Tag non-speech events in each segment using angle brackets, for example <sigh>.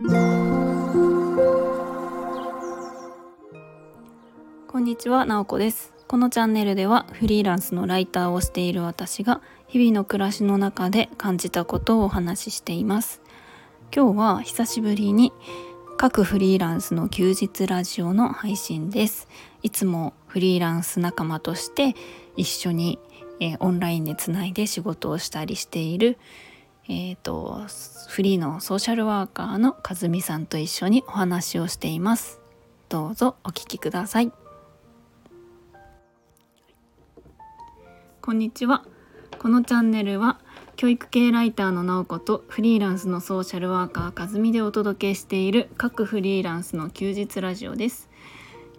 こんにちは、なおこです。このチャンネルではフリーランスのライターをしている私が日々の暮らしの中で感じたことをお話ししています。今日は久しぶりに各フリーランスの休日ラジオの配信です。いつもフリーランス仲間として一緒に、えーオンラインでつないで仕事をしたりしているえー、とフリーのソーシャルワーカーの和美さんと一緒にお話をしています。どうぞお聞きください。こんにちは。このチャンネルは教育系ライターの直子とフリーランスのソーシャルワーカー和美でお届けしている各フリーランスの休日ラジオです。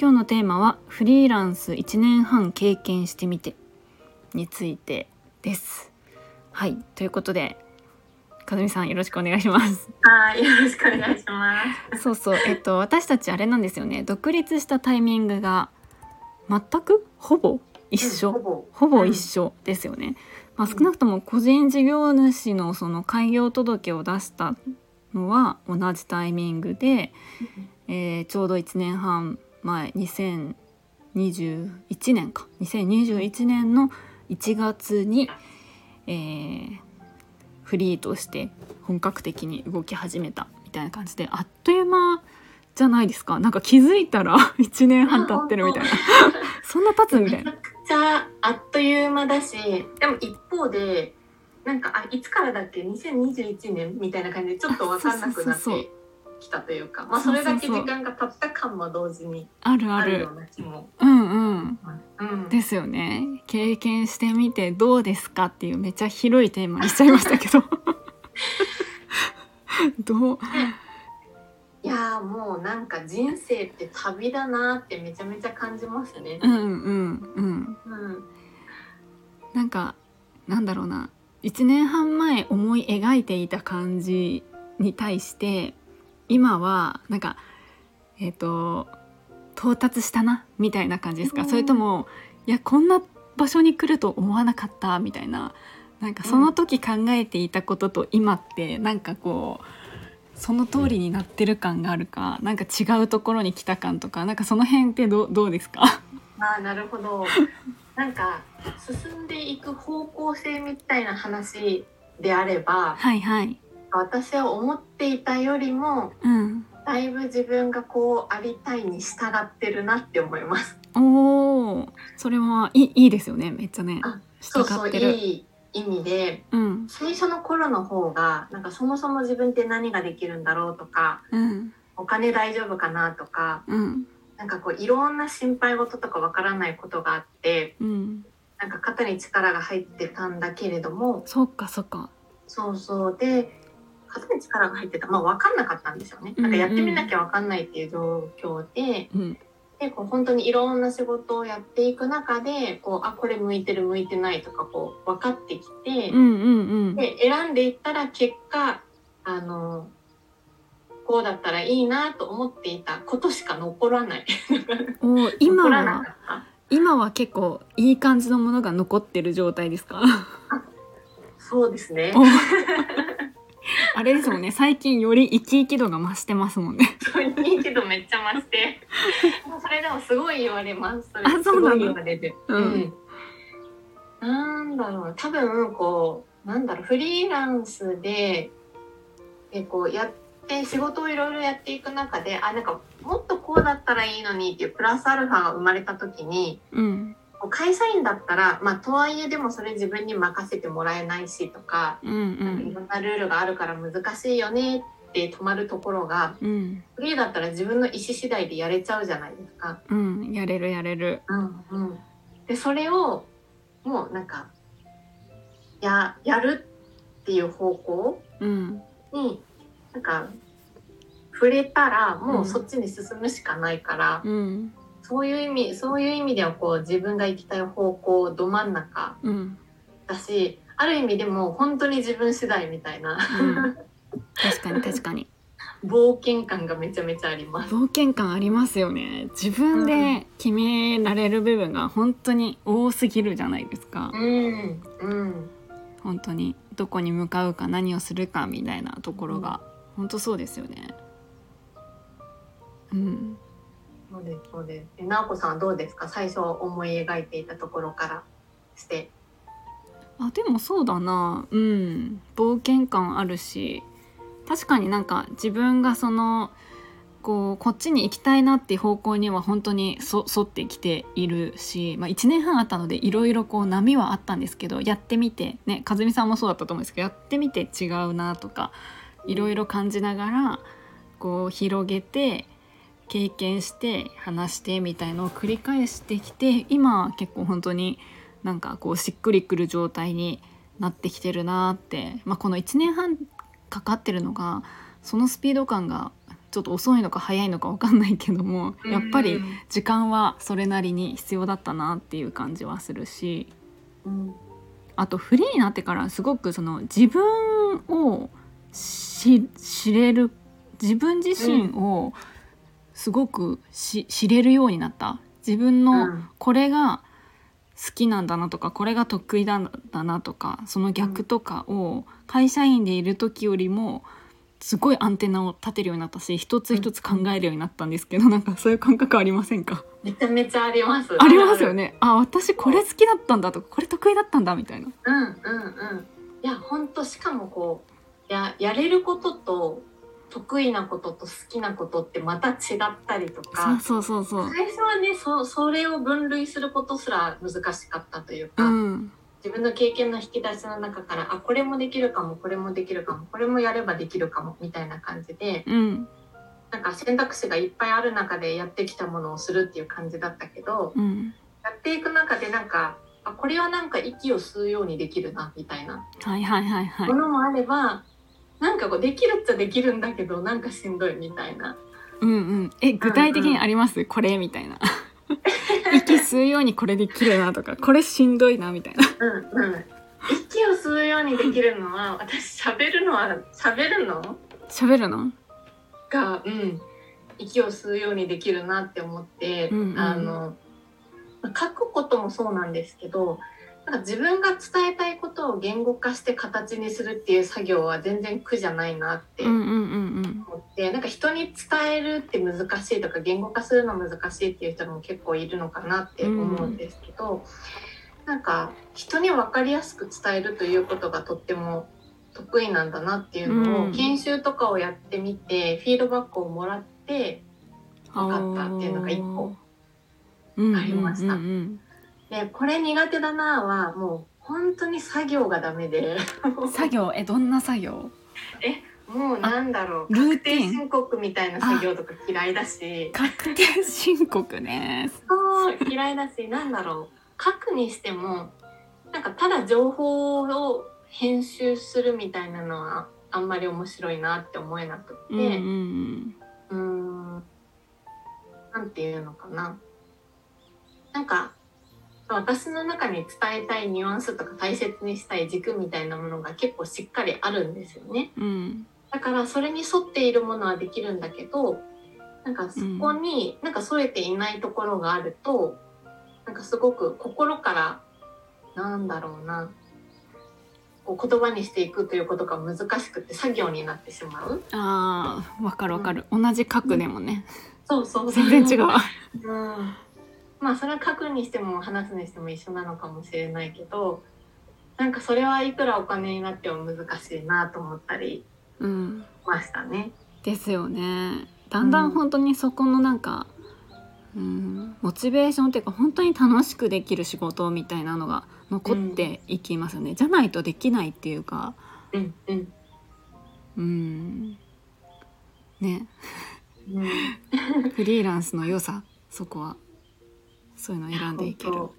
今日のテーマはフリーランス1年半経験してみてについてです。はいということで和美さんよろしくお願いします。はい、よろしくお願いします。そうそう、えっと私たちあれなんですよね。独立したタイミングが全くほぼ一緒、ほぼ。ほぼ一緒ですよね。まあ少なくとも個人事業主のその開業届を出したのは同じタイミングで、えーちょうど1年半前2021年か2021年の1月に、えーフリーとして本格的に動き始めたみたいな感じであっという間じゃないですか？なんか気づいたら <laughs> 1年半経ってるみたいな。そんな経つみたいな。めちゃくちゃあっという間だし、でも一方で、なんか、あ、いつからだっけ ?2021 年みたいな感じでちょっとわかんなくなっそうそうてきたというか、まあそれだけ時間が経った感も同時にあるあるような気も。うんうんうん。ですよね経験してみてどうですかっていうめっちゃ広いテーマにしちゃいましたけど <laughs> どう？いやーもうなんか人生って旅だなーってめちゃめちゃ感じますね。うんうんうんうん。なんかなんだろうな1年半前思い描いていた感じに対して今はなんかえっ、と到達したなみたいな感じですか、うん。それともいやこんな場所に来ると思わなかったみたいな。なんかその時考えていたことと今ってなんかこうその通りになってる感があるかなんか違うところに来た感とかなんかその辺ってどうどうですか？ああなるほど。なんか進んでいく方向性みたいな話であればはいはい。私は思っていたよりもうん。だいぶ自分がこうありたいに従ってるなって思います。おお、それはいいいいですよね。めっちゃねあ。従そうそう。いい意味でうん最初の頃の方がなんかそもそも自分って何ができるんだろうとかうんお金大丈夫かなとかうんなんかこういろんな心配事とかわからないことがあってうん。なんか肩に力が入ってたんだけれどもそっかそっか。そうそうで肩に力が入ってたまあ分かんなかったんですよね。なんかやってみなきゃ分かんないっていう状況で、うんでこう本当にいろんな仕事をやっていく中でこうあこれ向いてる向いてないとかこう分かってきて、うんうんうん。で選んでいったら結果あのこうだったらいいなと思っていたことしか残らない。<laughs> おー今は？今は結構いい感じのものが残ってる状態ですか？<laughs> そうですね。<laughs> おあれですもんね。最近より生き生き度が増してますもんね。そういいけどめっちゃ増して。それでもすごい言われます。それあそうなごい言われる。うんなんだろう。多分こうなんだろうフリーランスででこうやって仕事をいろいろやっていく中で、あなんかもっとこうだったらいいのにっていうプラスアルファが生まれた時に。うん会社員だったら、まあ、とはいえでもそれ自分に任せてもらえないしとか、うんうなん。かいんろんなルールがあるから難しいよねって止まるところがうん。フリーだったら自分の意思次第でやれちゃうじゃないですか。うんやれるやれる。うんうん、でそれをもうなんかややるっていう方向うん。になんか触れたらもうそっちに進むしかないから、うんそういう意味そういう意味ではこう自分が行きたい方向ど真ん中うん。だしある意味でも本当に自分次第みたいな。うん。確かに確かに。<laughs> 冒険感がめちゃめちゃあります。冒険感ありますよね。自分で決められる部分が本当に多すぎるじゃないですか。うんうん。本当に。どこに向かうか何をするかみたいなところが、本当そうですよね。うん、そうですそうです。え直子さんはどうですか？最初思い描いていたところからして。あでもそうだな。うん。冒険感あるし。確かになんか自分がそのこうこっちに行きたいなっていう方向には本当にそ沿ってきているし、まあ、1年半あったのでいろいろこう波はあったんですけどやってみてね和美さんもそうだったと思うんですけどやってみて違うなとかいろいろ感じながらこう広げて経験して話してみたいのを繰り返してきて今は結構本当になんかこうしっくりくる状態になってきてるなって、まあ、この1年半かかってるのがそのスピード感がちょっと遅いのか早いのか分かんないけどもやっぱり時間はそれなりに必要だったなっていう感じはするし。うん。あとフリーになってからすごくその自分をし知れる自分自身をすごくし知れるようになった。自分うのん。これが好きなんだなとかこれが得意なんだなとかその逆とかを会社員でいる時よりもすごいアンテナを立てるようになったし一つ一つ考えるようになったんですけどなんかそういう感覚ありませんか？めちゃめちゃあります。ありますよね。あ私これ好きだったんだとかこれ得意だったんだみたいな。うんうんうん。いや本当しかもこうややれることと得意なことと好きなことってまた違ったりとかそうそうそうそう。最初はねそそれを分類することすら難しかったというか、うん。自分の経験の引き出しの中からあこれもできるかもこれもできるかもこれもやればできるかもみたいな感じでうん。なんか選択肢がいっぱいある中でやってきたものをするっていう感じだったけどうん。やっていく中でなんかあこれはなんか息を吸うようにできるなみたいなはいはいはいはい。ものもあれば、なんかこうできるっちゃできるんだけどなんかしんどいみたいな。うんうん。え具体的にあります、これみたいな。<laughs> 息吸うようにこれできるなとか。これしんどいなみたいな。うんうん。息を吸うようにできるのは私喋るのは喋るの？喋るの？が、うん、息を吸うようにできるなって思って、うんうん。あのまあ書くこともそうなんですけどなんか自分が伝えたいことを言語化して形にするっていう作業は全然苦じゃないなってうんうんうん思って、なんか人に伝えるって難しいとか言語化するの難しいっていう人も結構いるのかなって思うんですけど、なんか人に分かりやすく伝えるということがとっても得意なんだなっていうのを、うん。研修とかをやってみてフィードバックをもらってうん分かったっていうのが一個うんありました。うんうんでこれ苦手だなはもう本当に作業がダメで。う <laughs> ん作業？えどんな作業？もうなんだろう。ルー確定ティン？申告みたいな作業とか嫌いだし。確定申告ね。そう嫌いだしなんだろう。書くにしてもなんかただ情報を編集するみたいなのはあんまり面白いなって思えなくうんうんてうん。うーん。なんていうのかな。なんか私の中に伝えたいニュアンスとか大切にしたい軸みたいなものが結構しっかりあるんですよね。うんだからそれに沿っているものはできるんだけどなんかそこになんか添えていないところがあると、なんかすごく心からなんだろうなこう言葉にしていくということが難しくて作業になってしまう。あーわかるわかる。同じ角でもね。そうそうそう。全然違ううん、まあそれは書くにしても話すにしても一緒なのかもしれないけどなんかそれはいくらお金になっても難しいなと思ったりうん。しましたね。ですよね。だんだん本当にそこのなんか、うん、モチベーションっていうか本当に楽しくできる仕事みたいなのが残っていきますよね、じゃないとできないっていうか。うんうん。うん。ね。うん。<laughs> フリーランスの良さそこはそういうのを選んでいける。本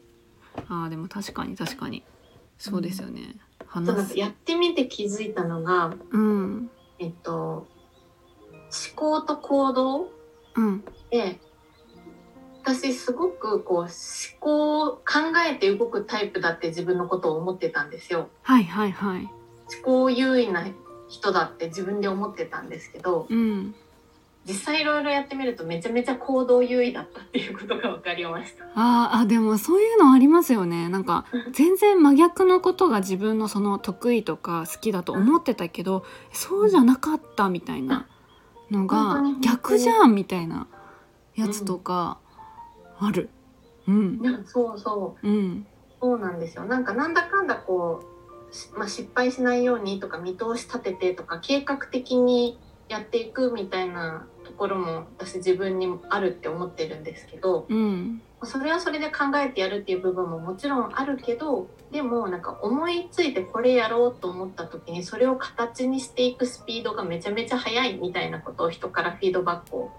あーでも確かに確かに。そうですよね、うなんやってみて気づいたのが、うん。えっと、思考と行動うん。で私すごくこう思考考えて動くタイプだって自分のことを思ってたんですよ。はいはいはい。思考優位な人だって自分で思ってたんですけどうん実際いろいろやってみるとめちゃめちゃ行動優位だったっていうことが分かりました。あーあでもそういうのありますよねなんか全然真逆のことが自分のその得意とか好きだと思ってたけどそうじゃなかったみたいなのが逆じゃんみたいなやつとかある。うん。なんかそうそううん。そうなんですよなんかなんだかんだこう、しまあ、失敗しないようにとか見通し立ててとか計画的にやっていくみたいなところも私自分にもあるって思ってるんですけどうん。それはそれで考えてやるっていう部分ももちろんあるけどでもなんか思いついてこれやろうと思った時にそれを形にしていくスピードがめちゃめちゃ速いみたいなことを人からフィードバックを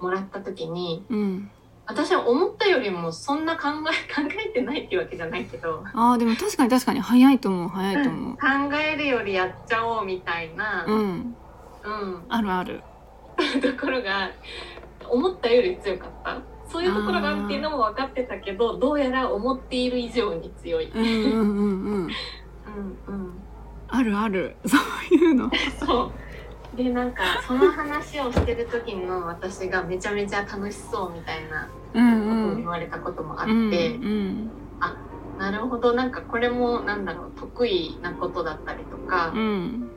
もらった時にうん。私は思ったよりもそんな考え考えてないっていうわけじゃないけどああでも確かに確かに早いと思う早いと思う。考えるよりやっちゃおうみたいな、ううんん。あるある。ところが思ったより強かった。そういうところがあるっていうのも分かってたけどどうやら思っている以上に強い。あるある。そういうの。<laughs> そう。でなんかその話をしてる時の私がめちゃめちゃ楽しそうみたいな。ことを言われたこともあって、うんうん。なるほど。なんかこれもなんだろう。得意なことだったりとかう、ん。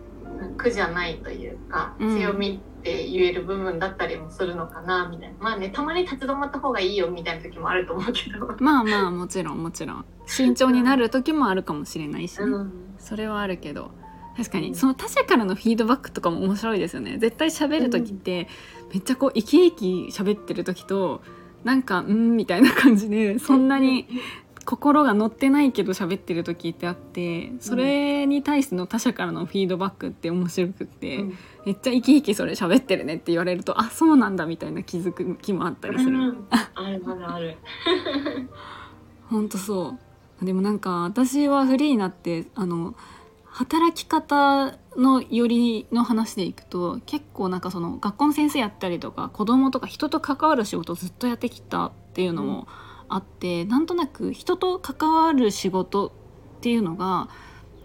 苦じゃないというか、うん。強みって言える部分だったりもするのかなみたいな。まあねたまに立ち止まった方がいいよみたいな時もあると思うけど、<laughs> まあまあもちろんもちろん。慎重になる時もあるかもしれないしね、うん、それはあるけど。確かうんにその他者からのフィードバックとかも面白いですよね。絶対喋る時ってめっちゃこう生き生き喋ってる時となんかうんみたいな感じでそんなに心が乗ってないけど喋ってる時ってあってそれに対しての他者からのフィードバックって面白くって、うん。めっちゃ生き生きそれ喋ってるねって言われるとあそうなんだみたいな気づく気もあったりする。うん。<laughs> あるあるある。ほんとそう。でもなんか私はフリーになってあの働き方のよりの話でいくと結構なんかその学校の先生やったりとか子供とか人と関わる仕事をずっとやってきたっていうのもあって、なんとなく人と関わる仕事っていうのが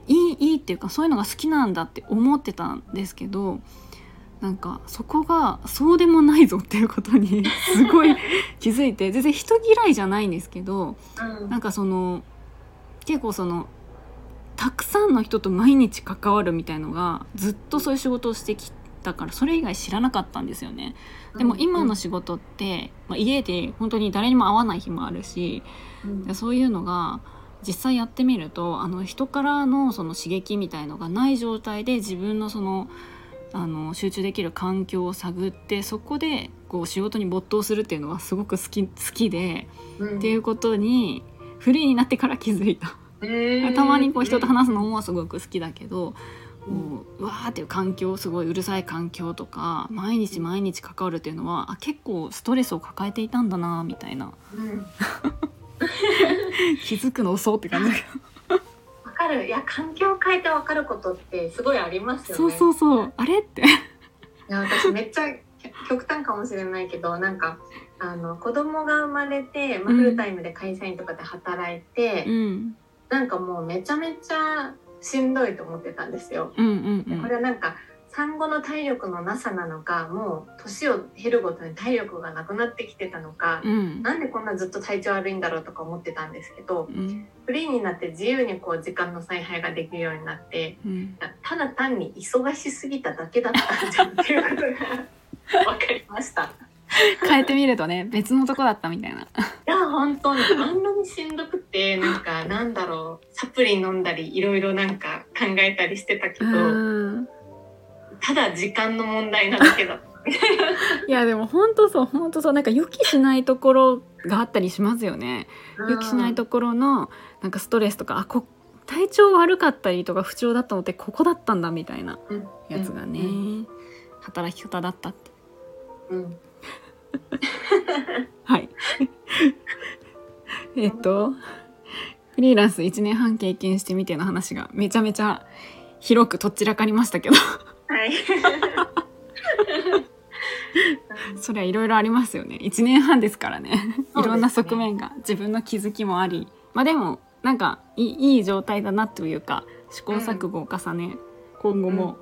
いいいいっていうかそういうのが好きなんだって思ってたんですけどなんかそこがそうでもないぞっていうことに <laughs> すごい気づいて全然人嫌いじゃないんですけどうん。なんかその結構そのたくさんの人と毎日関わるみたいのがずっとそういう仕事をしてきたからそれ以外知らなかったんですよね。でも今の仕事って、まあ、家で本当に誰にも会わない日もあるしうんでそういうのが実際やってみるとあの人からのその刺激みたいのがない状態で自分のそのあの集中できる環境を探ってそこでこう仕事に没頭するっていうのはすごく好き好きで、うんっていうことにフリーになってから気づいた。うん <laughs> たまにこう人と話すのもすごく好きだけど、うんもううわーっていう環境すごいうるさい環境とか毎日毎日関わるっていうのはあ結構ストレスを抱えていたんだなみたいな。うん。気づくの遅って感じだけど。わかる。いや環境を変えてわかることってすごいありますよね。そうそうそう。あれって。いや私めっちゃ極端かもしれないけどなんかあの子供が生まれて、まあ、うん。フルタイムで会社員とかで働いて、うん。なんかもうめちゃめちゃしんどいと思ってたんですよ。うんうんうんこれはなんか産後の体力のなさなのかもう年を経るごとに体力がなくなってきてたのか、うんなんでこんなずっと体調悪いんだろうとか思ってたんですけどうんフリーになって自由にこう時間の采配ができるようになってうんただ単に忙しすぎただけだったんじゃんっていうことが <laughs> 分かりました。<laughs> 変えてみるとね別のとこだったみたいな。いや本当にあんなにしんどくてなんかなんだろう。サプリ飲んだりいろいろなんか考えたりしてたけど、うん。ただ時間の問題なだけだった。<laughs> いやでも本当そう本当そう。なんか予期しないところがあったりしますよね。予期しないところのなんかストレスとかあこ体調悪かったりとか不調だったのってここだったんだみたいなうんやつがね、うん。働き方だったって。うんはい。<laughs> えっとフリーランス1年半経験してみての話がめちゃめちゃ広くとっちらかりましたけど。はい。<laughs> それはいろいろありますよね。1年半ですからね。いろんな側面が自分の気づきもあり。まあでもなんかいいいい状態だなというか試行錯誤を重ね、今後も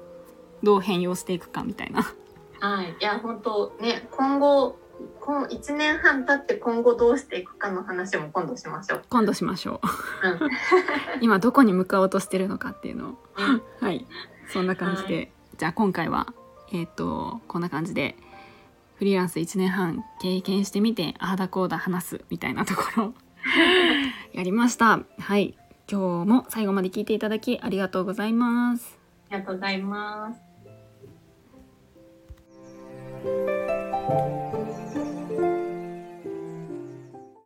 どう変容していくかみたいな、はい、いや本当ね今後今1年半経って今後どうしていくかの話も今度しましょう。今度しましょう。うん、<laughs> 今どこに向かおうとしてるのかっていうの。をうん。はい。そんな感じで、はじゃあ今回はえっ、とこんな感じでフリーランス1年半経験してみてああだこうだ話すみたいなところ <laughs> やりました。はい。今日も最後まで聞いていただきありがとうございます。ありがとうございます。Thank you.